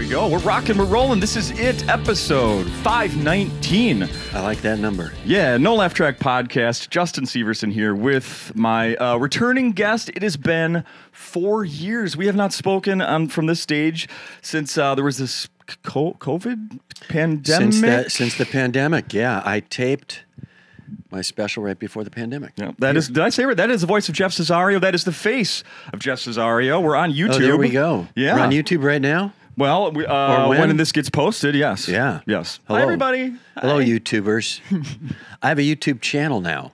we go. We're rocking, we're rolling. This is it, episode 519. I like that number. Yeah, No Laugh Track podcast. Justin Severson here with my uh, returning guest. It has been four years. We have not spoken on from this stage since uh, there was this co- COVID pandemic. Since the, since the pandemic, yeah, I taped my special right before the pandemic. Yeah, that is. Did I say? That is the voice of Jeff Cesario. That is the face of Jeff Cesario. We're on YouTube. Oh, there we go. Yeah, We're on YouTube right now. Well, we, uh, Or when? when? this gets posted, yes. Yeah. Yes. Hello. Hi, everybody. Hello, Hi. YouTubers. I have a YouTube channel now.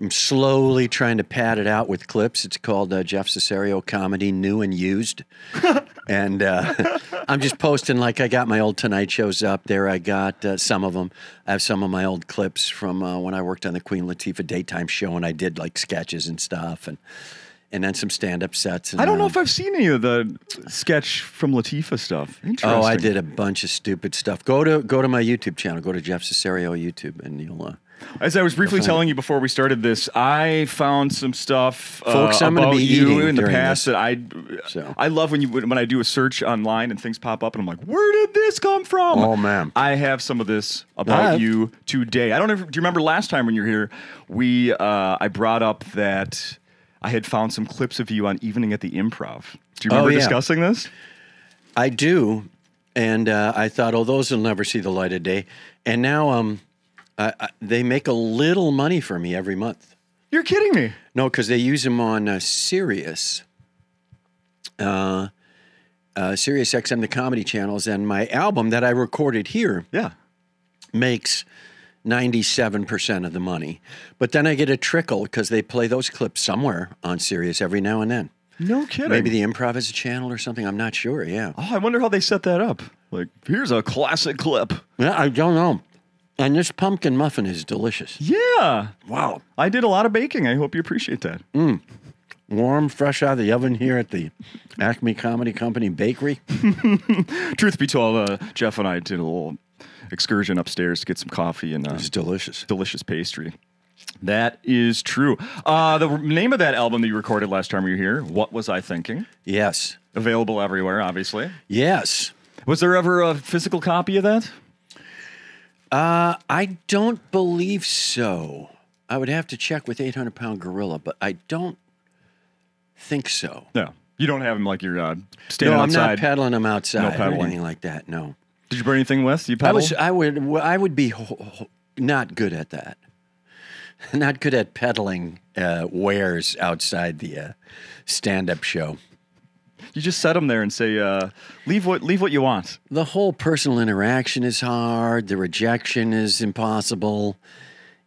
I'm slowly trying to pad it out with clips. It's called uh, Jeff Cesario Comedy New and Used. and uh, I'm just posting like I got my old Tonight shows up there. I got uh, some of them. I have some of my old clips from uh, when I worked on the Queen Latifah daytime show and I did like sketches and stuff and and then some stand up sets. And, I don't know uh, if I've seen any of the sketch from Latifah stuff. Interesting. Oh, I did a bunch of stupid stuff. Go to go to my YouTube channel. Go to Jeff Cesario YouTube, and you'll. Uh, As I was briefly telling you before we started this, I found some stuff uh, Folks, I'm about be you in the past this. that I So. I love when you when I do a search online and things pop up and I'm like, where did this come from? Oh, man. I have some of this about you today. I don't know. If, do you remember last time when you were here? We uh, I brought up that I had found some clips of you on Evening at the Improv. Do you Oh, remember yeah. discussing this? I do, and uh, I thought, oh, those will never see the light of day. And now, um, I, I, they make a little money for me every month. You're kidding me. No, because they use them on uh, Sirius, uh, uh, Sirius XM, the comedy channels, and my album that I recorded here Yeah. makes. 97% of the money. But then I get a trickle because they play those clips somewhere on Sirius every now and then. No kidding. Maybe the improv is a channel or something. I'm not sure. Yeah. Oh, I wonder how they set that up. Like, here's a classic clip. Yeah, I don't know. And this pumpkin muffin is delicious. Yeah. Wow. I did a lot of baking. I hope you appreciate that. Mm. Warm, fresh out of the oven here at the Acme Comedy Company Bakery. Truth be told, uh, Jeff and I did a little excursion upstairs to get some coffee and uh, It's delicious. delicious pastry. That is true. Uh, the name of that album that you recorded last time you were here, What Was I Thinking? Yes. Available everywhere, obviously. Yes. Was there ever a physical copy of that? Uh, I don't believe so. I would have to check with 800 pound gorilla, but I don't think so. No. You don't have them like you're uh, standing no, I'm outside. not peddling them outside No or peddling. anything like that. No. Did you bring anything with? You I was. I would. I would be ho- ho- not good at that. Not good at peddling uh, wares outside the uh, stand-up show. you just set them there and say, uh, "Leave what leave what you want." The whole personal interaction is hard. The rejection is impossible.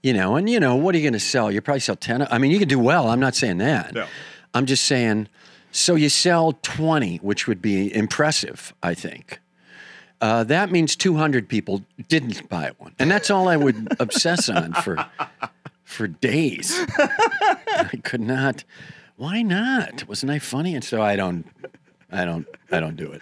You know, and you know what are you going to sell? You probably sell ten. I mean, you can do well. I'm not saying that. No. I'm just saying. So you sell twenty, which would be impressive, I think. Uh, that means 200 people didn't buy one, and that's all I would obsess on for for days. I could not. Why not? Wasn't I funny? And so I don't. I don't. I don't do it.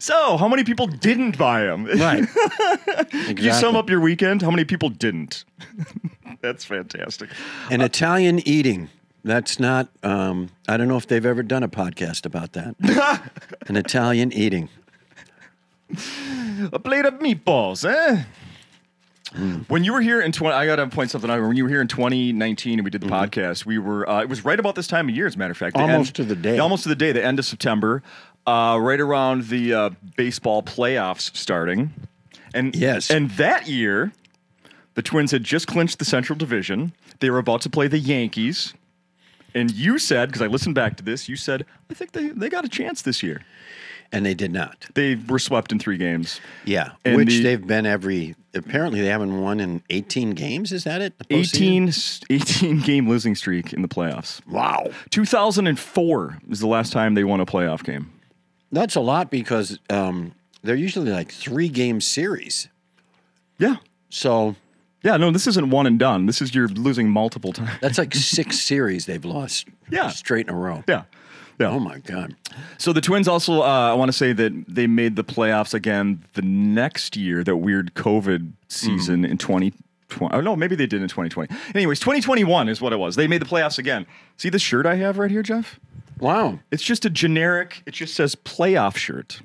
So, how many people didn't buy them? Right. Did you sum up your weekend? How many people didn't? That's fantastic. An Italian eating. That's not. Um, I don't know if they've ever done a podcast about that. An Italian eating. A plate of meatballs, eh? When you were here in 20, I got to point something out. When you were here in 2019 and we did the podcast, we were, uh, it was right about this time of year, as a matter of fact. Mm-hmm. Almost to the day. Almost to the day, the end of September, uh, right around the uh, baseball playoffs starting. And, Yes. And that year, the Twins had just clinched the Central Division. They were about to play the Yankees. And you said, because I listened back to this, you said, I think they, they got a chance this year. And they did not. They were swept in three games. Yeah. And Which the- they've been every. Apparently, they haven't won in 18 games. Is that it? The 18, 18 game losing streak in the playoffs. Wow. 2004 is the last time they won a playoff game. That's a lot because um, they're usually like three game series. Yeah. So Yeah, no, this isn't one and done. This is you're losing multiple times. that's like six series they've lost Yeah. straight in a row. Yeah. Yeah. Oh my God. So the Twins also, uh, I want to say that they made the playoffs again the next year, that weird COVID season in 2020. Oh, no, maybe they did in 2020. Anyways, 2021 is what it was. They made the playoffs again. See the shirt I have right here, Jeff? Wow. It's just a generic, it just says playoff shirt.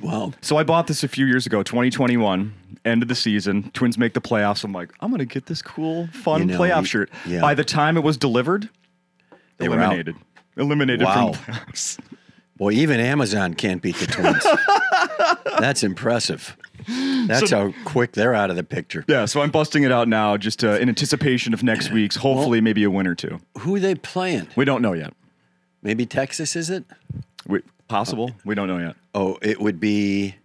Wow. So I bought this a few years ago, 2021, end of the season. Twins make the playoffs. I'm like, I'm gonna get this cool, fun You know, playoff you- shirt. yeah. By the time it was delivered, They were out. Eliminated. Wow. from the playoffs. Boy, even Amazon can't beat the Twins. That's impressive. That's So- how quick they're out of the picture. Yeah, so I'm busting it out now, just uh, in anticipation of next week's. Hopefully, maybe a win or two. Who are they playing? We don't know yet. Maybe Texas, is it? We, possible. We don't know yet. Oh, it would be.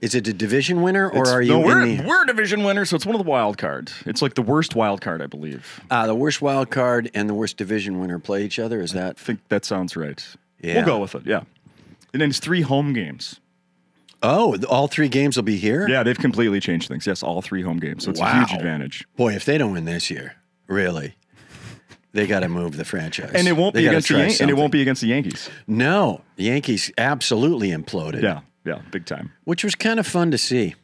Is it a division winner or It's- are you no, we're, the, we're a division winner, so it's one of the wild cards. It's like the worst wild card, I believe. uh, the worst wild card and the worst division winner play each other? Is that? I think that sounds right. Yeah. We'll go with it. Yeah. And then it's three home games. Oh, all three games will be here. Yeah, they've completely changed things. Yes, all three home games. So it's a huge advantage. Boy, if they don't win this year, really, they got to move the franchise. And it won't They be against the Yan- and it won't be against the Yankees. No, the Yankees absolutely imploded. Yeah, yeah, big time. which was kind of fun to see.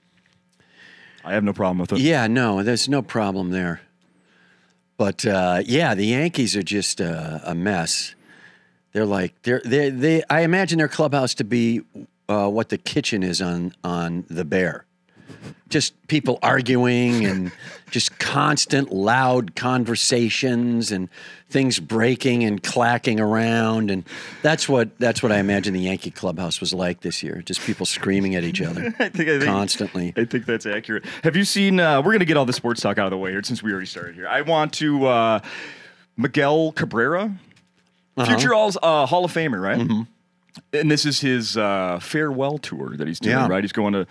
I have no problem with it. Yeah, no, there's no problem there. But uh, yeah, the Yankees are just uh, a mess. They're like they're they they. I imagine their clubhouse to be uh, what the kitchen is on on the Bear. Just people arguing and just constant loud conversations and things breaking and clacking around and that's what that's what I imagine the Yankee clubhouse was like this year. Just people screaming at each other I think, I think constantly. I think that's accurate. Have you seen? Uh, we're gonna get all the sports talk out of the way here since we already started here. I want to uh, Miguel Cabrera, Uh-huh. future All's uh, Hall of Famer, right? And this is his uh, farewell tour that he's doing, Yeah. right? He's going to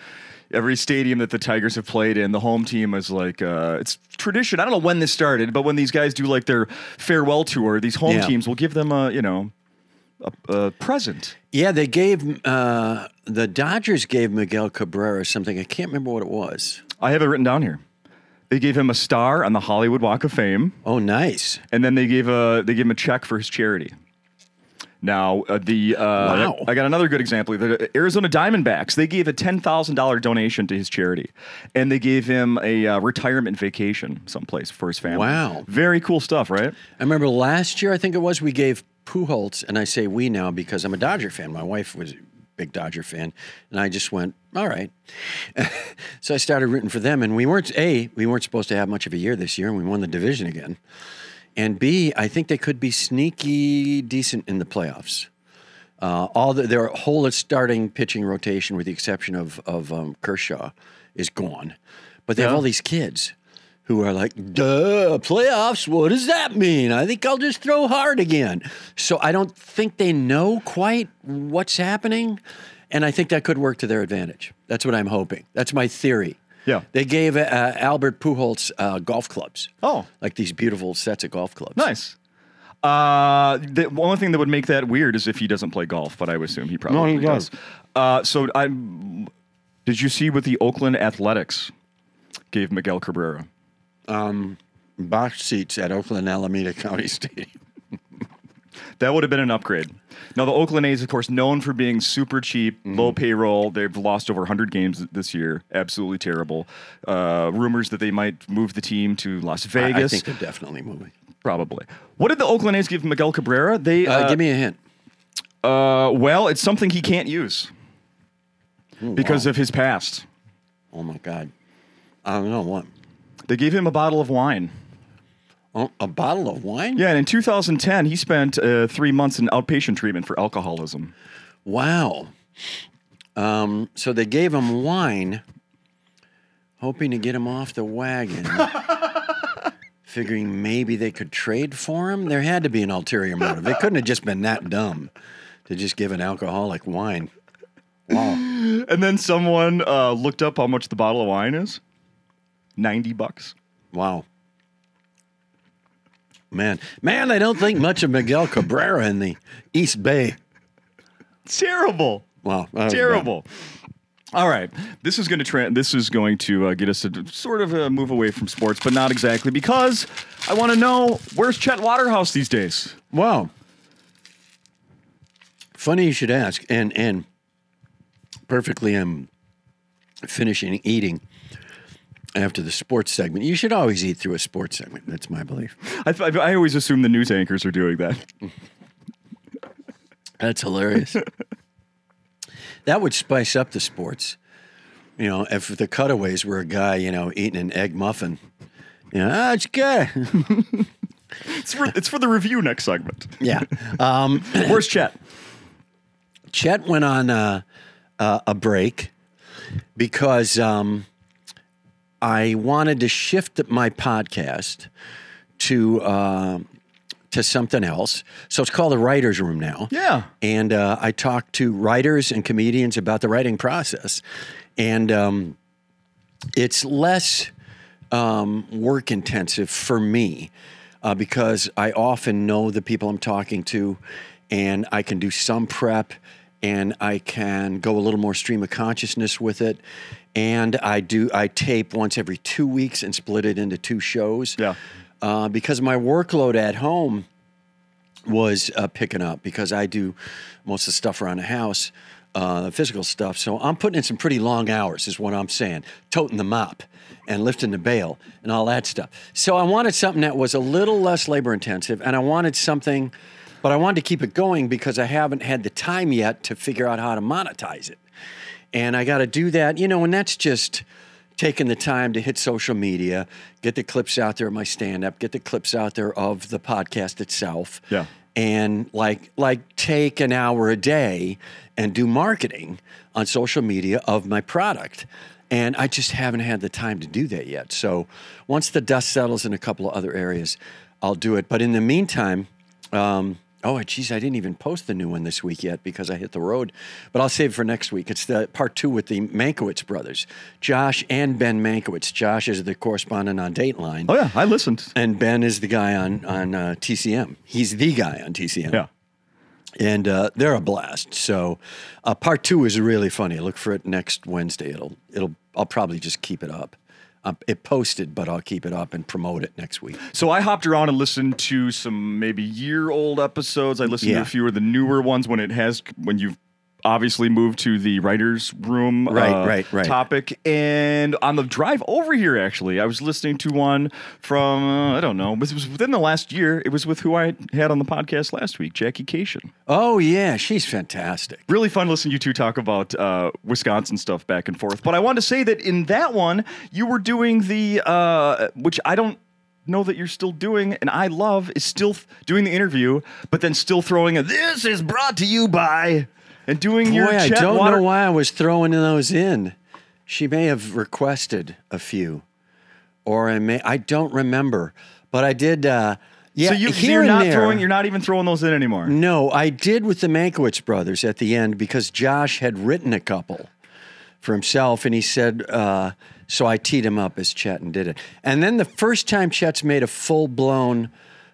every stadium that the Tigers have played in. The home team is like uh, it's tradition. I don't know when this started, but when these guys do like their farewell tour, these home Yeah. teams will give them a you know a, a present. Yeah, they gave uh, the Dodgers gave Miguel Cabrera something. I can't remember what it was. I have it written down here. They gave him a star on the Hollywood Walk of Fame. Oh, nice. and then they gave a they gave him a check for his charity. Now uh, the uh, Wow. I got another good example. The Arizona Diamondbacks they gave a ten thousand dollar donation to his charity, and they gave him a uh, retirement vacation someplace for his family. Wow. very cool stuff, right? I remember last year, I think it was, we gave Pujols, and I say we now because I'm a Dodger fan. My wife was a big Dodger fan, and I just went, all right. so I started rooting for them, and we weren't a we weren't supposed to have much of a year this year, and we won the division again. And B, I think they could be sneaky decent in the playoffs. Uh, all the, their whole starting pitching rotation, with the exception of of um, Kershaw, is gone. But they have all these kids who are like, "Duh, playoffs. What does that mean? I think I'll just throw hard again." So I don't think they know quite what's happening, and I think that could work to their advantage. That's what I'm hoping. That's my theory. Yeah. They gave uh, Albert Pujols uh, golf clubs. Oh. like these beautiful sets of golf clubs. Nice. Uh, the only thing that would make that weird is if he doesn't play golf, but I would assume he probably no, he does. does. Uh, so I did you see what the Oakland Athletics gave Miguel Cabrera? Box seats at Oakland Alameda County Stadium. That would have been an upgrade. Now, the Oakland A's, of course, known for being super cheap, Mm-hmm. low payroll. They've lost over 100 games this year. Absolutely terrible. Uh, rumors that they might move the team to Las Vegas. I think they're definitely moving. Probably. What did the Oakland A's give Miguel Cabrera? They Uh, uh, give me a hint. uh, well, it's something he can't use because wow. of his past. Oh my God. I don't know what. They gave him a bottle of wine. A bottle of wine? Yeah, and in 2010, he spent uh, three months in outpatient treatment for alcoholism. Wow. Um, so they gave him wine, hoping to get him off the wagon, figuring maybe they could trade for him. There had to be an ulterior motive. They couldn't have just been that dumb to just give an alcoholic wine. Wow. And then someone uh, looked up how much the bottle of wine is 90 bucks. Wow. Man, man, I don't think much of Miguel Cabrera in the East Bay. Terrible. Wow, Terrible. All right, this is going to tra- this is going to uh, get us to sort of uh, move away from sports, but not exactly because I want to know where's Chet Waterhouse these days. Wow. Funny you should ask, and and perfectly, I'm finishing eating after the sports segment. You should always eat through a sports segment. That's my belief. I, th- I always assume the news anchors are doing that. That's hilarious. That would spice up the sports. You know, if the cutaways were a guy, you know, eating an egg muffin. You know, ah, it's good. It's for, it's for the review next segment. yeah. Um, Where's Chet? Chet went on uh, uh, a break because um, I wanted to shift my podcast to uh, to something else. So it's called the Writers Room now. Yeah. and uh, I talk to writers and comedians about the writing process, and um, it's less um, work intensive for me uh, because I often know the people I'm talking to, and I can do some prep, and I can go a little more stream of consciousness with it. And I do I tape once every two weeks and split it into two shows. Yeah. Uh, because my workload at home was uh, picking up because I do most of the stuff around the house, uh, the physical stuff. So I'm putting in some pretty long hours, is what I'm saying, toting the mop and lifting the bale and all that stuff. So I wanted something that was a little less labor intensive, and I wanted something, but I wanted to keep it going because I haven't had the time yet to figure out how to monetize it. And I got to do that, you know, and that's just taking the time to hit social media, get the clips out there of my stand up, get the clips out there of the podcast itself. Yeah. And like like take an hour a day and do marketing on social media of my product. And I just haven't had the time to do that yet. So once the dust settles in a couple of other areas, I'll do it. But in the meantime, um, oh, geez, I didn't even post the new one this week yet because I hit the road. But I'll save it for next week. It's the part two with the Mankiewicz brothers, Josh and Ben Mankiewicz. Josh is the correspondent on Dateline, Oh yeah, I listened. and Ben is the guy on on uh, TCM. He's the guy on TCM Yeah. and uh, they're a blast. So, uh, part two is really funny. Look for it next Wednesday. It'll it'll I'll probably just keep it up. Um, it posted, but I'll keep it up and promote it next week. So I hopped around and listened to some maybe year old episodes. I listened to a few of the newer ones when it has when you've obviously moved to the writers room Right, uh, right, right. topic and on the drive over here actually i was listening to one from uh, i don't know it was within the last year it was with who i had on the podcast last week Jackie Kashian Oh yeah, she's fantastic. really fun listening to you two talk about uh, Wisconsin stuff back and forth. But I wanted to say that in that one, you were doing the, uh, which I don't know that you're still doing, and I love, is still th- doing the interview, but then still throwing a, this is brought to you by, and doing your Boy, I don't Water- know why I was throwing those in. She may have requested a few, or I may I don't remember, but I did. Uh, yeah, So, you, here you're not there- throwing, you're not even throwing those in anymore. No, I did with the Mankiewicz brothers at the end because Josh had written a couple for himself, and he said, uh, so I teed him up as Chet and did it. And then the first time Chet's made a full blown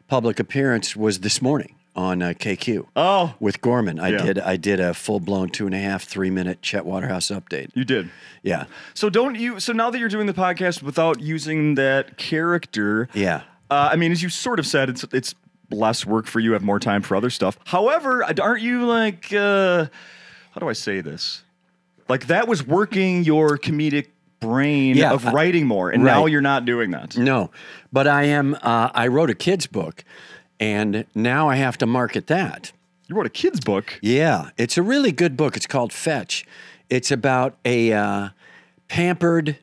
public appearance was this morning on uh, KQ. Oh. with Gorman, I Yeah. did. I did a full blown two and a half, three minute Chet Waterhouse update. You did. Yeah, So don't you, so now that you're doing the podcast without using that character, yeah. Uh, I mean, as you sort of said, it's it's less work for you, have more time for other stuff. However, aren't you like uh, how do I say this? Like that was working your comedic brain Yeah, of I- writing more, and now right. you're not doing that. No, but I am. Uh, I wrote a kids book, and now I have to market that. You wrote a kid's book. Yeah, it's a really good book. It's called Fetch. It's about a uh, pampered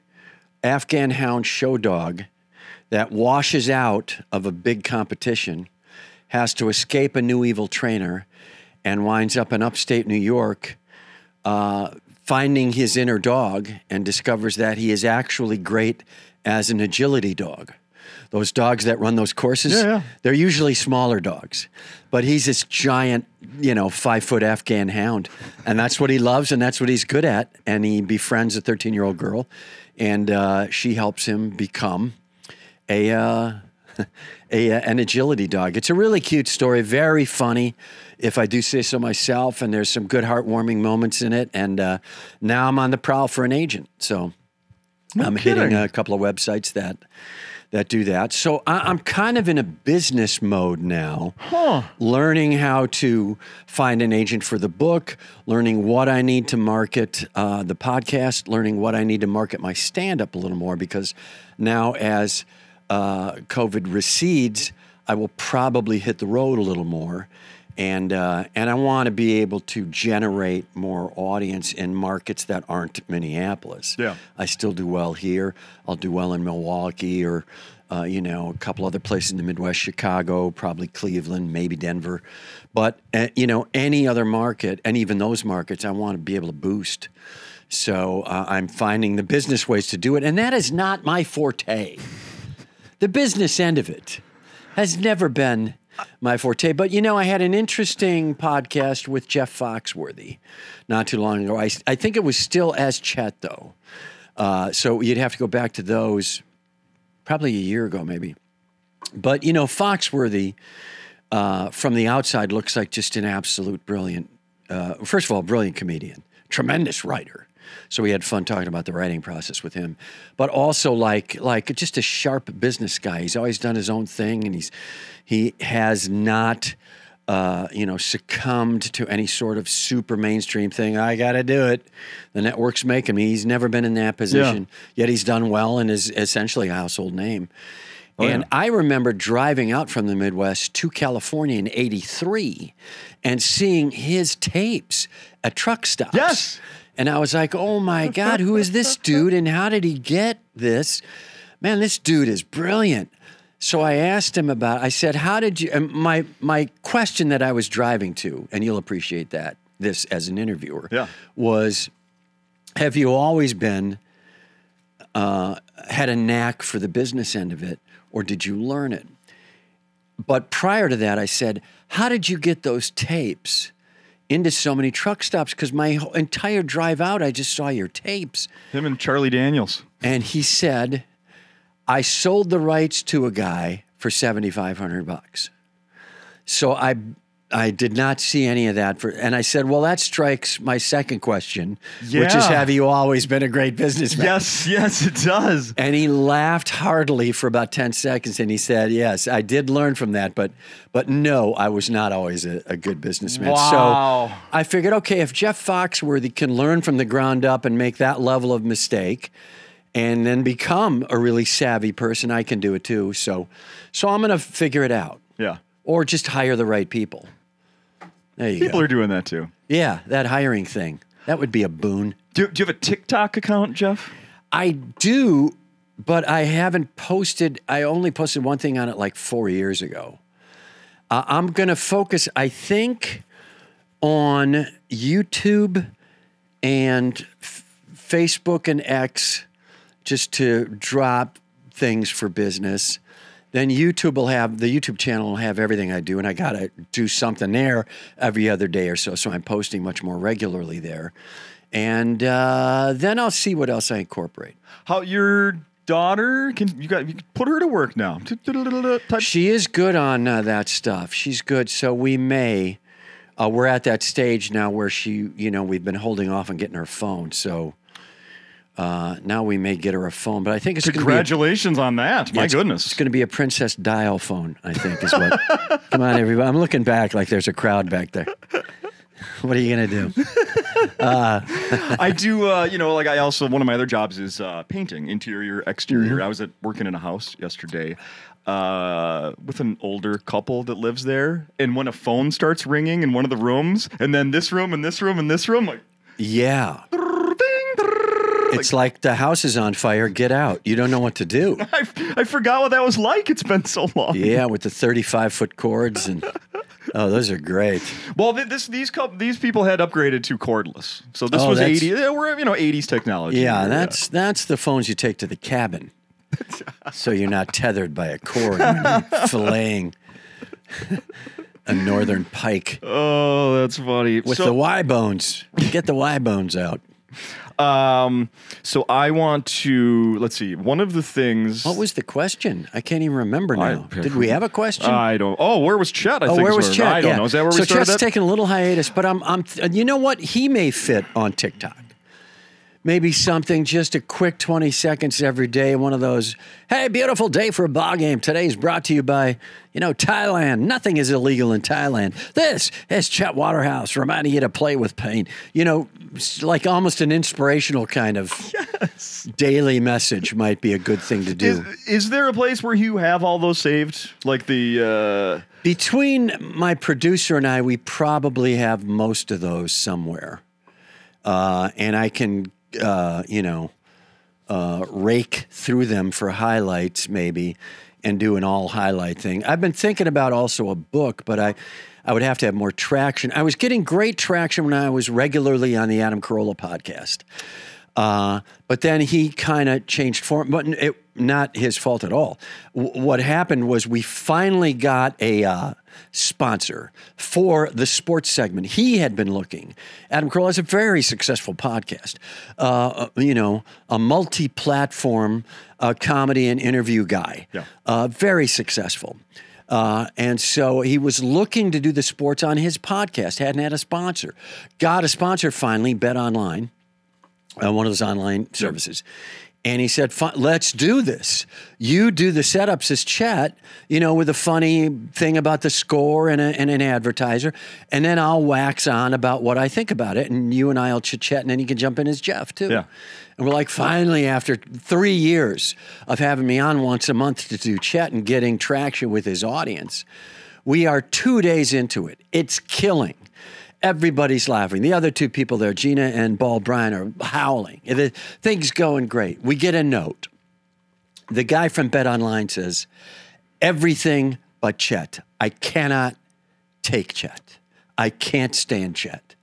Afghan hound show dog that washes out of a big competition, has to escape a new evil trainer, and winds up in upstate New York, uh, finding his inner dog and discovers that he is actually great as an agility dog. Those dogs that run those courses, Yeah, yeah. they're usually smaller dogs, but he's this giant, you know, five foot Afghan hound, and that's what he loves, and that's what he's good at. And he befriends a thirteen year old girl, and uh, she helps him become a, uh, a uh, an agility dog. It's a really cute story, very funny, if I do say so myself. And there's some good heartwarming moments in it. And uh, now I'm on the prowl for an agent, so I'm hitting a couple of websites that that do that. So I, I'm kind of in a business mode now, learning how to find an agent for the book, learning what I need to market uh, the podcast, learning what I need to market my stand up a little more because now as uh, COVID recedes, I will probably hit the road a little more. And uh, and I want to be able to generate more audience in markets that aren't Minneapolis. Yeah. I still do well here. I'll do well in Milwaukee or. Uh, you know, a couple other places in the Midwest, Chicago, probably Cleveland, maybe Denver. But, uh, you know, any other market, and even those markets, I want to be able to boost. So uh, I'm finding the business ways to do it. And that is not my forte. The business end of it has never been my forte. But you know, I had an interesting podcast with Jeff Foxworthy not too long ago. I, I think it was still as Chet, though. Uh, so you'd have to go back to those probably a year ago, maybe. But you know, Foxworthy uh, from the outside looks like just an absolute brilliant, uh, first of all, brilliant comedian, tremendous writer. So we had fun talking about the writing process with him, but also like like just a sharp business guy. He's always done his own thing, and he's he has not. Uh, you know, succumbed to any sort of super mainstream thing. I got to do it. The network's making me. He's never been in that position, yet he's done well and is essentially a household name. and yeah. I remember driving out from the Midwest to California in 83 and seeing his tapes at truck stops. Yes. And I was like, oh my God, who is this dude and how did he get this? Man, this dude is brilliant. So I asked him about, I said, how did you, and my, my question that I was driving to, and you'll appreciate that, this as an interviewer, Yeah. was have you always been, uh, had a knack for the business end of it, or did you learn it? But prior to that, I said, how did you get those tapes into so many truck stops? Because my entire drive out, I just saw your tapes. Him and Charlie Daniels. And he said, I sold the rights to a guy for 7500 bucks. So I I did not see any of that for and I said, "Well, that strikes my second question, which is have you always been a great businessman?" Yes, yes, it does. And he laughed heartily for about 10 seconds and he said, Yes, I did learn from that, but but no, I was not always a, a good businessman. Wow. So I figured, okay, if Jeff Foxworthy can learn from the ground up and make that level of mistake and then become a really savvy person, I can do it too. So so I'm gonna figure it out. Yeah. Or just hire the right people. There you People go. are doing that too. yeah, that hiring thing. That would be a boon. Do, do you have a TikTok account, Jeff? I do, but I haven't posted. I only posted one thing on it like four years ago. Uh, I'm going to focus, I think, on YouTube and f- Facebook and X just to drop things for business. Then YouTube will have the YouTube channel will have everything I do, and I got to do something there every other day or so. So I'm posting much more regularly there, and uh, then I'll see what else I incorporate. How your daughter can you got you put her to work now? She is good on uh, that stuff. She's good. So we may. Uh, we're at that stage now where she, you know, we've been holding off on getting her phone. So uh, now we may get her a phone. But I think it's be. a- Congratulations on that. My it's- goodness. It's going to be a Princess Dial phone, I think, is what. Come on, everybody. I'm looking back like there's a crowd back there. What are you going to do? I do, uh, you know, like I also one of my other jobs is uh, painting interior, exterior. Mm-hmm. I was at working in a house yesterday uh, with an older couple that lives there, and when a phone starts ringing in one of the rooms, and then this room and this room and this room, like Yeah. ding, It's like the house is on fire. Get out. You don't know what to do. I, I forgot what that was like. It's been so long. Yeah, with the 35 foot cords and oh, those are great. Well, this these these people had upgraded to cordless, so this Oh, was eighty. Were you know eighties technology. Yeah, that's that's the phones you take to the cabin, so you're not tethered by a cord filleting a northern pike Oh, that's funny. with so, the Y bones. Get the Y bones out. Um, so I want to let's see. One of the things. What was the question? I can't even remember I- now. Did we have a question? I don't. Oh, where was Chet? I Oh, think where was Chet? I don't Yeah. know. Is that where so we started? So Chet's taking a little hiatus, but I'm, I'm, you know what? He may fit on TikTok. Maybe something just a quick 20 seconds every day. One of those, hey, beautiful day for a ball game. Today's brought to you by, you know, Thailand. Nothing is illegal in Thailand. This is Chet Waterhouse reminding you to play with pain. You know, like almost an inspirational kind of daily message might be a good thing to do. Is, is there a place where you have all those saved? Like the. Uh, Between my producer and I, we probably have most of those somewhere. Uh, and I can, uh, you know, uh, rake through them for highlights maybe and do an all highlight thing. I've been thinking about also a book, but I, I would have to have more traction. I was getting great traction when I was regularly on the Adam Carolla podcast. Uh, but then he kind of changed form, but it, not his fault at all. W- what happened was we finally got a uh, sponsor for the sports segment. He had been looking. Adam Carolla has a very successful podcast, uh, you know, a multi platform uh, comedy and interview guy. Yeah. Uh, very successful. Uh, and so he was looking to do the sports on his podcast, hadn't had a sponsor. Got a sponsor finally, Bet Online uh, one of those online services. And he said, let's do this. You do the setups as Chet, you know, with a funny thing about the score and, a, and an advertiser. And then I'll wax on about what I think about it. And you and I will chit Chet, and then you can jump in as Jeff, too. Yeah. And we're like, finally, after three years of having me on once a month to do chat and getting traction with his audience, we are two days into it. It's killing. Everybody's laughing. The other two people there, Gina and Bald Bryan, are howling. The thing's going great. We get a note. The guy from Bet Online says, everything but Chet. I cannot take Chet. I can't stand Chet.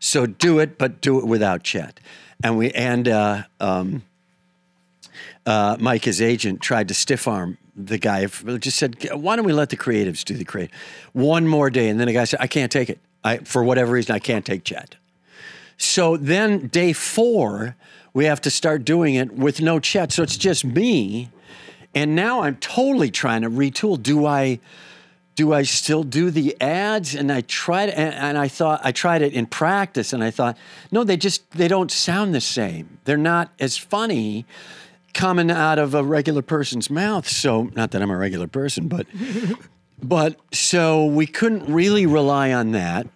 So do it, but do it without Chet. And we and uh, um, uh, Mike, his agent, tried to stiff arm the guy. Just said, "Why don't we let the creatives do the creative one more day?" And then the guy said, "I can't take it. I for whatever reason I can't take Chet." So then day four, we have to start doing it with no Chet. So it's just me, and now I'm totally trying to retool. Do I? do I still do the ads? And I tried, and, and I thought I tried it in practice, and I thought, no, they just they don't sound the same. They're not as funny coming out of a regular person's mouth. So, not that I'm a regular person, but but so we couldn't really rely on that.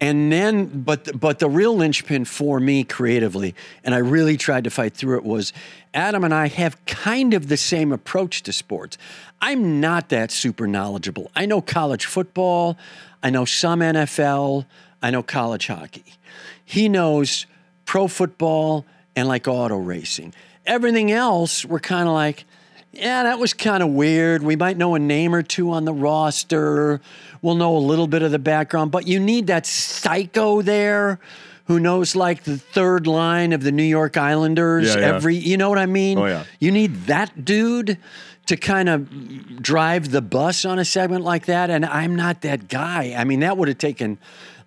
And then, but but the real linchpin for me creatively, and I really tried to fight through it, was Adam and I have kind of the same approach to sports. I'm not that super knowledgeable. I know college football, I know some NFL, I know college hockey. He knows pro football and like auto racing. Everything else, we're kind of like, yeah, that was kind of weird. We might know a name or two on the roster. We'll know a little bit of the background, but you need that psycho there who knows like the third line of the New York Islanders Yeah, yeah. every, you know what I mean? Oh, yeah. You need that dude to kind of drive the bus on a segment like that. And I'm not that guy. I mean, that would have taken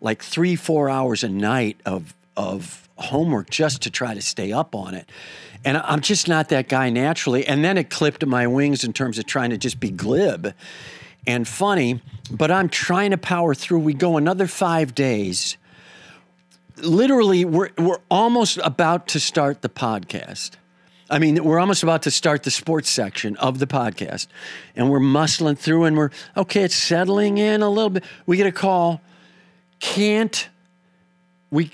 like three, four hours a night of, of homework just to try to stay up on it. And I'm just not that guy naturally. And then it clipped my wings in terms of trying to just be glib and funny. But I'm trying to power through. We go another five days. Literally, we're, we're almost about to start the podcast. I mean, we're almost about to start the sports section of the podcast, and we're muscling through, and we're okay. It's settling in a little bit. We get a call. Can't we?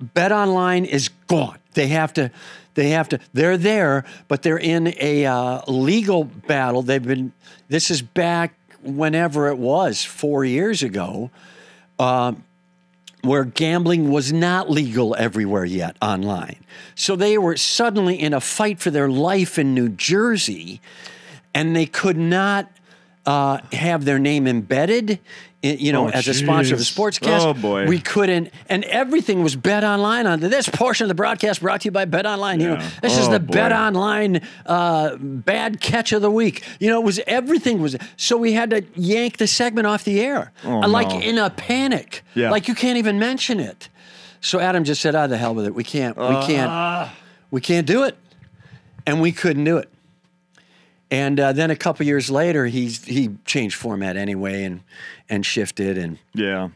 Bet online is gone. They have to. They have to. They're there, but they're in a uh, legal battle. They've been. This is back whenever it was four years ago where gambling was not legal everywhere yet online. So they were suddenly in a fight for their life in New Jersey, and they could not uh, have their name embedded. You know, Oh, as a sponsor of the sportscast, Oh, boy. we couldn't, and everything was Bet Online. On this portion of the broadcast, brought to you by Bet Online. You know, Yeah. this is Oh, the boy. Bet Online uh, bad catch of the week. You know, it was everything was so we had to yank the segment off the air, Oh, like no. in a panic. Yeah. Like you can't even mention it. So Adam just said, "Ah, the hell with it. We can't. We Ah. can't. We can't do it." And we couldn't do it. And uh, then a couple years later, he's he changed format anyway and and shifted and Yeah.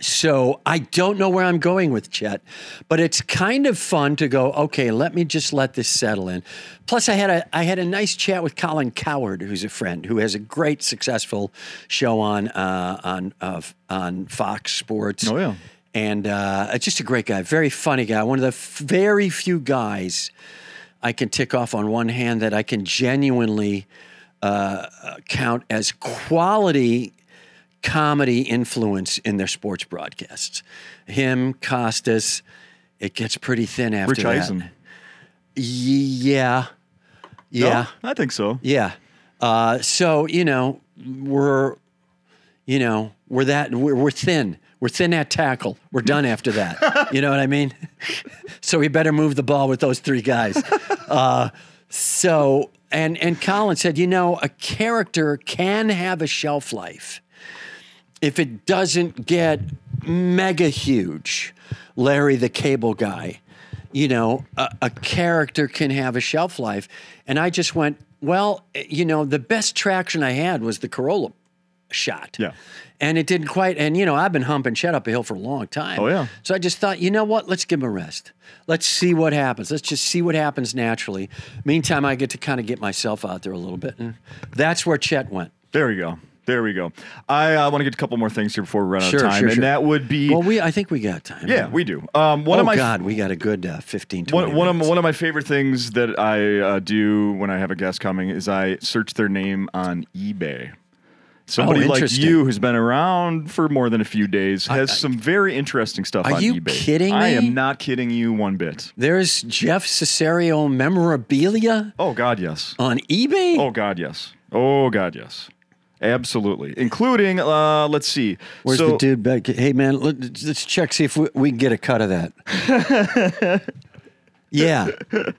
So I don't know where I'm going with Chet, but it's kind of fun to go. Okay, let me just let this settle in. Plus, I had a I had a nice chat with Colin Cowherd, who's a friend who has a great successful show on uh, on uh, on Fox Sports. Oh, yeah. and uh, just a great guy, very funny guy. One of the f- very few guys I can tick off on one hand that I can genuinely uh, count as quality comedy influence in their sports broadcasts. Him, Costas, it gets pretty thin after Rich that. Eisen. Yeah, yeah, No? I think so. yeah. Uh, so you know we're, you know we're that we're, we're thin. We're thin at tackle. We're done after that. you know what I mean? so we better move the ball with those three guys. Uh, so and and Colin said, you know, a character can have a shelf life if it doesn't get mega huge. Larry the Cable Guy, you know, a, a character can have a shelf life, and I just went, well, you know, the best traction I had was the Carolla shot. Yeah. And it didn't quite, and you know, I've been humping Chet up a hill for a long time. Oh, yeah. So I just thought, you know what? Let's give him a rest. Let's see what happens. Let's just see what happens naturally. Meantime, I get to kind of get myself out there a little bit. And that's where Chet went. There we go. There we go. I uh, want to get a couple more things here before we run out Sure, of time, sure, and sure. that would be Well, we, I think we got time. yeah, we do. Um, one oh, of my God, we got a good uh, 15, 20 one, one of one of my favorite things that I uh, do when I have a guest coming is I search their name on eBay. Somebody like Oh, interesting. you who's been around for more than a few days has some very interesting stuff Are on you eBay. kidding I me? am not kidding you one bit. There's Jeff Cesario memorabilia Oh God, yes. on eBay. Oh God, yes. Oh God, yes. Absolutely, including uh, let's see. Where's so, the dude back? Hey, man, let, let's check, see if we, we can get a cut of that. yeah.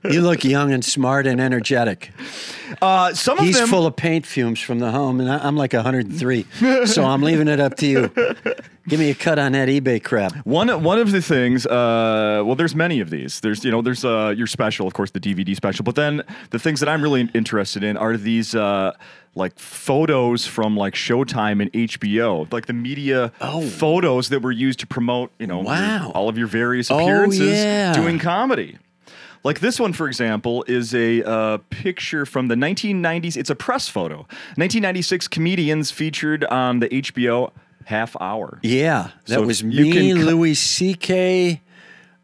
You look young and smart and energetic. Uh, some of He's them, full of paint fumes from the home, and I- I'm like 103. so I'm leaving it up to you. Give me a cut on that eBay crap. One one of the things, uh, well, there's many of these. There's you know there's uh, your special, of course, the DVD special. But then the things that I'm really interested in are these uh, like photos from like Showtime and HBO, like the media Oh. photos that were used to promote you know your- Wow. all of your various Oh, appearances yeah. doing comedy. Like this one, for example, is a uh, picture from the 1990s. It's a press photo. 1996 comedians featured on the HBO half hour. Yeah, that So was me, Louis C.K.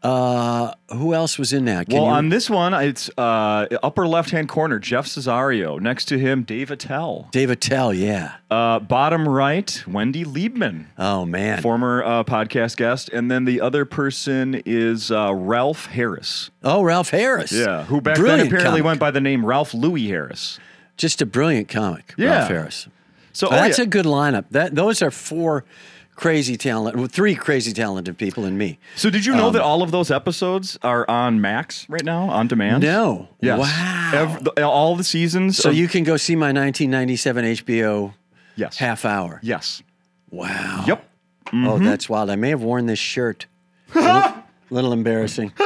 Uh, who else was in that? Can Well, you- on this one, it's uh, upper left hand corner, Jeff Cesario. Next to him, Dave Attell. Dave Attell, yeah. Uh, bottom right, Wendy Liebman, Oh, man. former uh, podcast guest. And then the other person is uh, Ralph Harris. oh, Ralph Harris. Yeah, who back Brilliant then apparently comic. went by the name Ralph Louis Harris. Just a brilliant comic, Yeah. Ralph Harris. So oh, That's yeah. a good lineup. That Those are four crazy talent, well, three crazy talented people and me. So did you know um, that all of those episodes are on Max right now, on demand? No. Yes. Wow. Ev- the- all the seasons. so of- you can go see my 1997 HBO yes. half hour. Yes. Wow. Yep. Oh, mm-hmm. that's wild. I may have worn this shirt. A little, little embarrassing.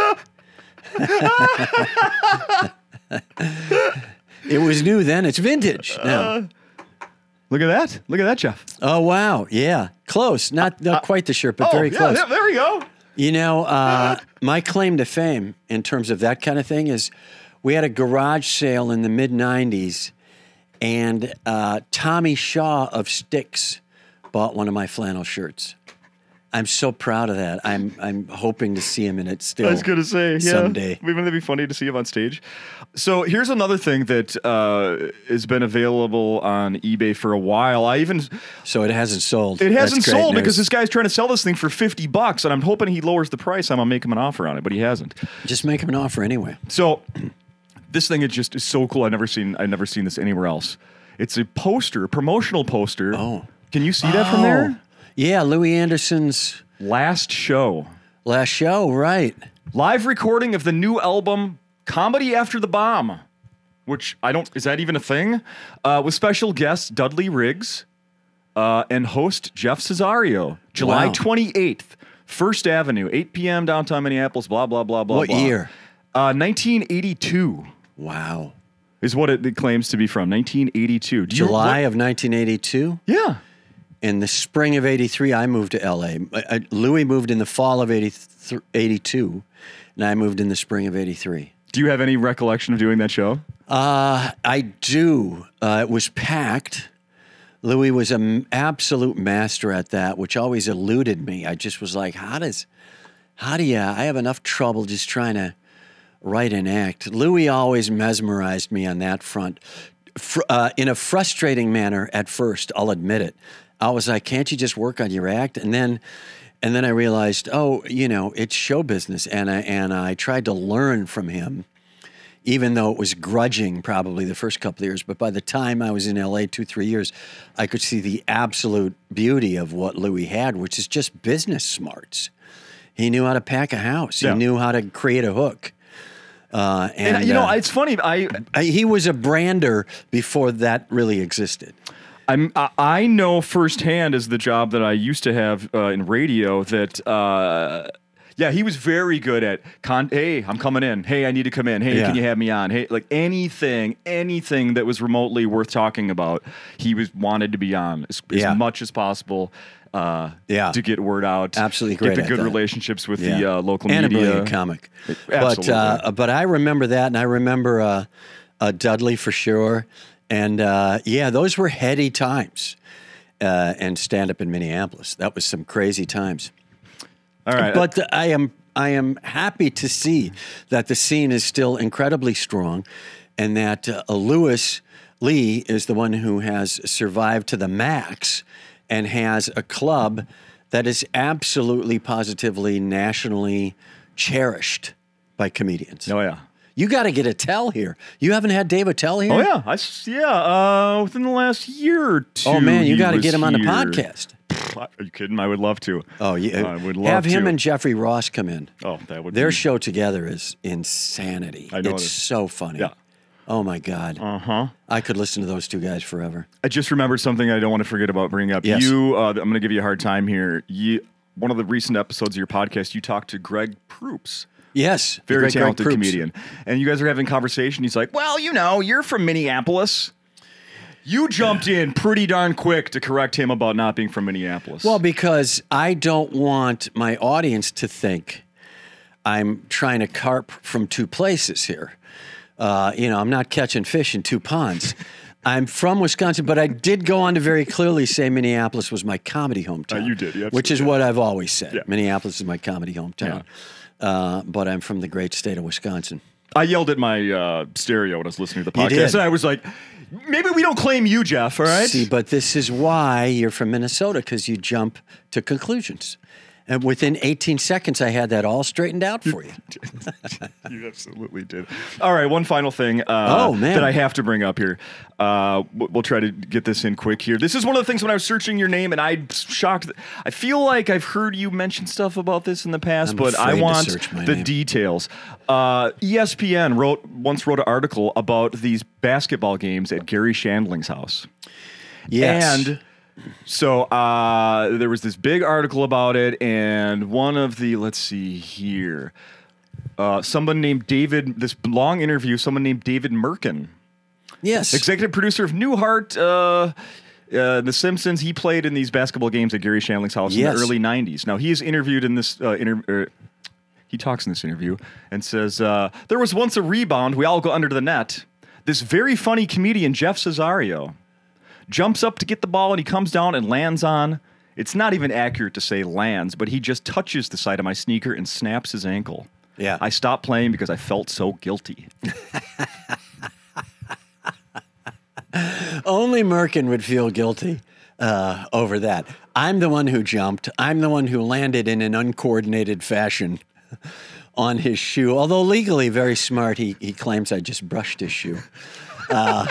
it was new then. It's vintage now. Uh, Look at that. Look at that, Jeff. Oh wow, yeah, close. Not not quite the shirt, but very oh, yeah, close. yeah, there we go. You know, uh, my claim to fame in terms of that kind of thing is we had a garage sale in the mid 90s, and uh, Tommy Shaw of Styx bought one of my flannel shirts. I'm so proud of that. I'm I'm hoping to see him in it still. I was gonna say, yeah. someday. Wouldn't it be funny to see him on stage? So here's another thing that uh, has been available on eBay for a while. I even So it hasn't sold. it hasn't sold news. because this guy's trying to sell this thing for fifty bucks, and I'm hoping he lowers the price. I'm gonna make him an offer on it, but he hasn't. just make him an offer anyway. So this thing is just is so cool. I've never seen I've never seen this anywhere else. It's a poster, a promotional poster. Oh. Can you see that from there? Yeah, Louie Anderson's Last show. last show, right? Live recording of the new album Comedy After the Bomb, which I don't, is that even a thing? Uh, with special guest Dudley Riggs uh, and host Jeff Cesario, July Wow. 28th, First Avenue, 8 p.m. downtown Minneapolis, blah, blah, blah, blah. What blah. year? Uh, 1982 Wow. is what it, claims to be from. 1982. Do July what- of 1982. yeah. In the spring of 83, I moved to LA. I- Louie moved in the fall of 83 82, and I moved in the spring of 83. Do you have any recollection of doing that show? Uh, I do. Uh, it was packed. Louie was an absolute master at that, which always eluded me. I just was like, how does, how do you, I have enough trouble just trying to write an act. Louie always mesmerized me on that front uh, in a frustrating manner at first, I'll admit it. I was like, can't you just work on your act? And then, and then I realized, oh, you know, it's show business. And I, and I tried to learn from him even though it was grudging probably the first couple of years. But by the time I was in LA two, three years, I could see the absolute beauty of what Louie had, which is just business smarts. He knew how to pack a house. Yeah. He knew how to create a hook. Uh, and, And, you know, uh, it's funny. I I- he was a brander before that really existed. I'm I- know firsthand as the job that I used to have uh, in radio that. Uh, yeah, he was very good at con. Hey, I'm coming in. Hey, I need to come in. Hey, Yeah. can you have me on? Hey, like anything, anything that was remotely worth talking about, he was wanted to be on as, as Yeah. much as possible. Uh, Yeah. to get word out. Absolutely get the good that. relationships with Yeah. the uh, local and media. a brilliant comic. But uh, but I remember that, and I remember uh, uh, Dudley for sure. And uh, yeah, those were heady times. Uh, and stand up in Minneapolis. That was some crazy times. All right, But I am I am happy to see that the scene is still incredibly strong, and that uh, Louis Lee is the one who has survived to the max, and has a club that is absolutely positively nationally cherished by comedians. oh yeah. You got to get Attell here. You haven't had Dave Attell here. Oh yeah, I yeah. Uh, within the last year or two. Oh man, you got to get him on the here. podcast. Are you kidding? I would love to. Oh, yeah, I would love to. have him to. and Jeffrey Ross come in. Oh, that would be. Their be. show together is insanity. I know it's it so funny. Yeah. Oh my God. Uh huh. I could listen to those two guys forever. I just remembered something I don't want to forget about bringing up. Yes. You, uh, I'm going to give you a hard time here. You, one of the recent episodes of your podcast, you talked to Greg Proops. Yes. Very talented comedian. And you guys are having a conversation. He's like, Well, you know, you're from Minneapolis. You jumped in pretty darn quick to correct him about not being from Minneapolis. Well, because I don't want my audience to think I'm trying to carp from two places here. Uh, you know, I'm not catching fish in two ponds. I'm from Wisconsin, but I did go on to very clearly say Minneapolis was my comedy hometown. Uh, you did, you which is absolutely what I've always said. Yeah. Minneapolis is my comedy hometown. Uh, but I'm from the great state of Wisconsin. I yelled at my uh, stereo when I was listening to the You podcast. did. And I was like, Maybe we don't claim you, Jeff, all right? See, but this is why you're from Minnesota because you jump to conclusions. And within 18 seconds, I had that all straightened out for you. you absolutely did. All right, one final thing uh, Oh, man. that I have to bring up here. Uh, we'll try to get this in quick here. This is one of the things when I was searching your name, and I'm shocked. I feel like I've heard you mention stuff about this in the past, I'm but I want the name. details. Uh, ESPN wrote once wrote an article about these basketball games at Garry Shandling's house. Yes. And so uh, there was this big article about it, and one of the let's see here, uh, someone named David. This long interview, someone named David Mirkin, yes. executive producer of Newhart. Uh, uh, the Simpsons. He played in these basketball games at Garry Shandling's house in Yes. the early '90s. Now he is interviewed in this uh, interview. He talks in this interview and says, uh, "There was once a rebound. We all go under the net. This very funny comedian Jeff Cesario jumps up to get the ball and he comes down and lands on. It's not even accurate to say lands, but he just touches the side of my sneaker and snaps his ankle. Yeah. I stopped playing because I felt so guilty. Only Mirkin would feel guilty uh, over that. I'm the one who jumped. I'm the one who landed in an uncoordinated fashion on his shoe. Although legally very smart, he, he claims I just brushed his shoe. Uh,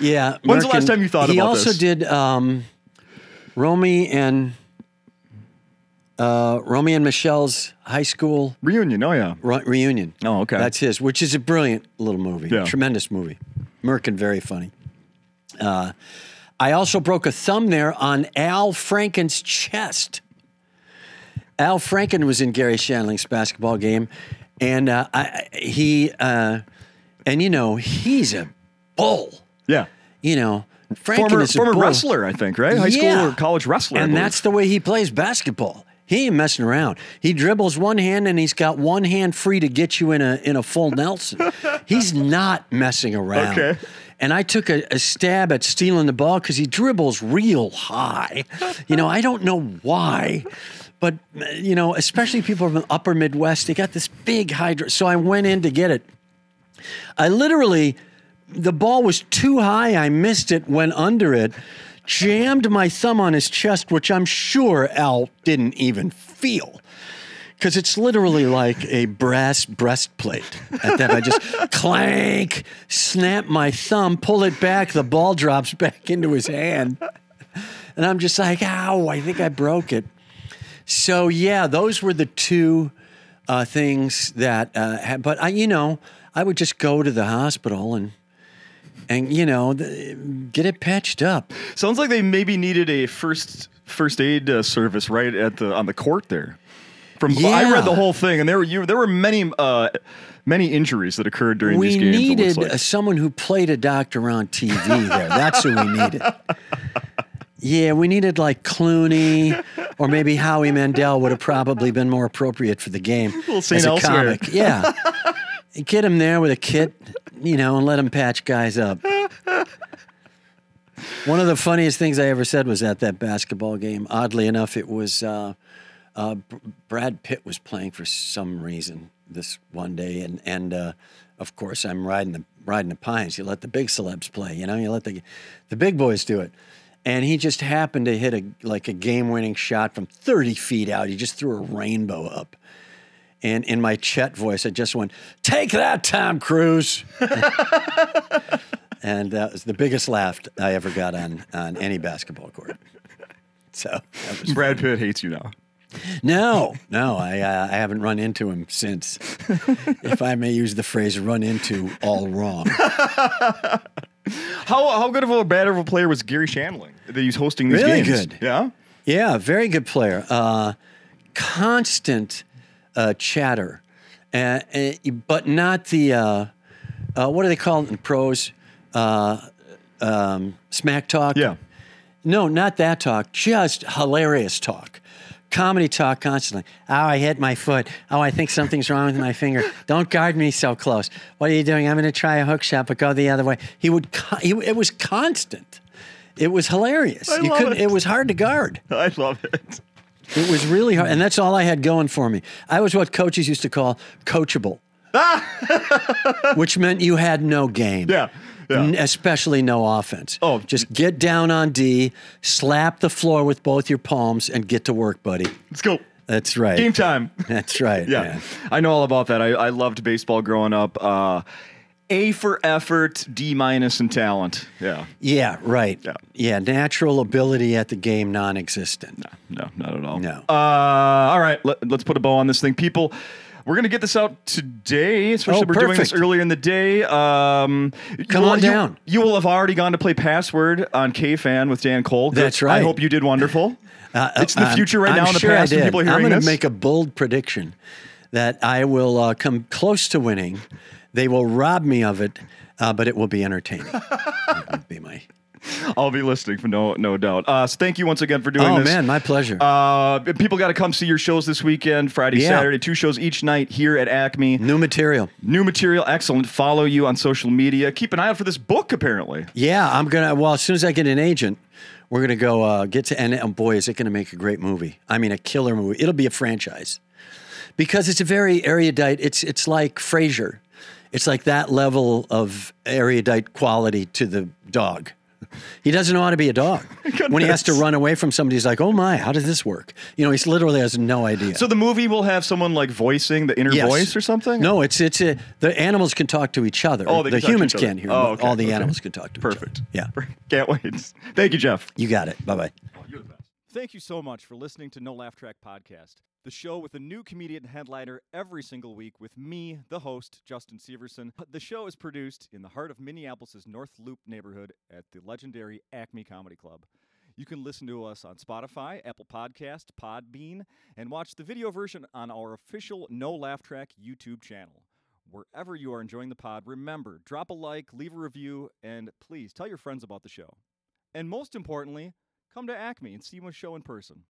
yeah. When's the last time you thought about this? he also did um, Romy and uh, Romy and Michele's high school Reunion, oh yeah. Re- reunion. Oh, okay. That's his, which is a brilliant little movie. Yeah. Tremendous movie. Mirkin, very funny. Uh, I also broke a thumb there on Al Franken's chest. Al Franken was in Garry Shandling's basketball game, and uh, I, he, uh, and you know, he's a bull. Yeah. You know, Franken former is a former wrestler, I think, right? High Yeah. school or college wrestler. And that's the way he plays basketball. He ain't messing around. He dribbles one hand and he's got one hand free to get you in a in a full Nelson. he's not messing around. Okay. And I took a, a stab at stealing the ball because he dribbles real high. You know, I don't know why, but you know, especially people from the upper Midwest, they got this big hydro. So I went in to get it. I literally, the ball was too high. I missed it, went under it, jammed my thumb on his chest, which I'm sure Al didn't even feel. Because it's literally like a brass breastplate. At that, I just clank, snap my thumb, pull it back, the ball drops back into his hand. And I'm just like, ow, I think I broke it. So, yeah, those were the two uh, things that, uh, but I, you know, I would just go to the hospital and, and you know, get it patched up. Sounds like they maybe needed a first first aid uh, service right at the on the court there. From I read the whole thing, and there were you, there were many uh, many injuries that occurred during we these games. looks needed like. someone who played a doctor on TV there. That's who we needed. Yeah, we needed like Clooney or maybe Howie Mandel would have probably been more appropriate for the game as a Elsewhere. comic. Yeah. Get him there with a kit, you know, and let him patch guys up. One of the funniest things I ever said was at that basketball game. Oddly enough, it was uh, uh, Br- Brad Pitt was playing for some reason this one day, and and uh, of course I'm riding the riding the pines. You let the big celebs play, you know. You let the the big boys do it, and he just happened to hit a like a game winning shot from 30 feet out. He just threw a rainbow up. And in my Chet voice, I just went, "Take that, Tom Cruise!" and that was the biggest laugh I ever got on on any basketball court. So that was Brad Pitt hates you now. no, no, I uh, I haven't run into him since. if I may use the phrase "run into," all wrong. How how good of a bad of a player was Garry Shandling that he's hosting these Really games? good. Yeah. Yeah, very good player. Uh, constant uh, chatter, uh, but not the uh, uh, what do they call it in prose? Uh, um, smack talk. Yeah. No, not that talk. Just hilarious talk. Comedy talk constantly. Oh, I hit my foot. Oh, I think something's wrong with my finger. Don't guard me so close. What are you doing? I'm going to try a hook shot, but go the other way. He would. He, it was constant. It was hilarious. I you love couldn't. it. It was hard to guard. I love it. It was really hard, and that's all I had going for me. I was what coaches used to call coachable, which meant you had no game. Yeah. Yeah. N- especially no offense. Oh. just get down on D, slap the floor with both your palms, and get to work, buddy. Let's go. That's right. Game time. That's right. Yeah, man. I know all about that. I, I loved baseball growing up. Uh, a for effort, D minus in talent. Yeah, Yeah. Right. Yeah. Yeah. Natural ability at the game non-existent. no, no, not at all. No. Uh, all right, let, us put a bow on this thing, people. We're gonna get this out today, especially Oh, we're doing this earlier in the day. Um, Come will- on down. You, will have already gone to play Password on KFan with Dan Cole. That's right. I hope you did wonderful. Uh, it's the future right I'm now in the sure I past. when did. people are I'm gonna make a bold prediction that I will uh, come close to winning. They will rob me of it, uh, but it will be entertaining. Be my. I'll be listening for no no doubt. Uh, so thank you once again for doing Oh this. Oh man, my pleasure. Uh, people got to come see your shows this weekend, Friday, Yeah. Saturday, two shows each night here at Acme. New material. New material, excellent. Follow you on social media. Keep an eye out for this book, apparently. Yeah, I'm gonna. Well, as soon as I get an agent, we're gonna go uh, get to. And oh boy, is it gonna make a great movie? I mean, a killer movie. It'll be a franchise because it's a very erudite. It's it's like Frasier. It's like that level of erudite quality to the dog. He doesn't know how to be a dog. when he has to run away from somebody, he's like, "Oh my, how does this work?" You know, he literally has no idea. So the movie will have someone like voicing the inner Yes. voice or something? No, it's it's a, the animals can talk to each other. Oh, they the can talk to humans each other. can't hear. Oh, okay, All the okay. animals can talk to Perfect. each other. Perfect. Yeah, Can't wait. Thank you, Jeff. you got it. Bye bye. Thank you so much for listening to No Laugh Track Podcast, the show with a new comedian headliner every single week with me, the host, Justin Severson. The show is produced in the heart of Minneapolis' North Loop neighborhood at the legendary Acme Comedy Club. You can listen to us on Spotify, Apple Podcast, Podbean, and watch the video version on our official No Laugh Track YouTube channel. Wherever you are enjoying the pod, remember, drop a like, leave a review, and please tell your friends about the show. And most importantly, come to Acme and see my show in person.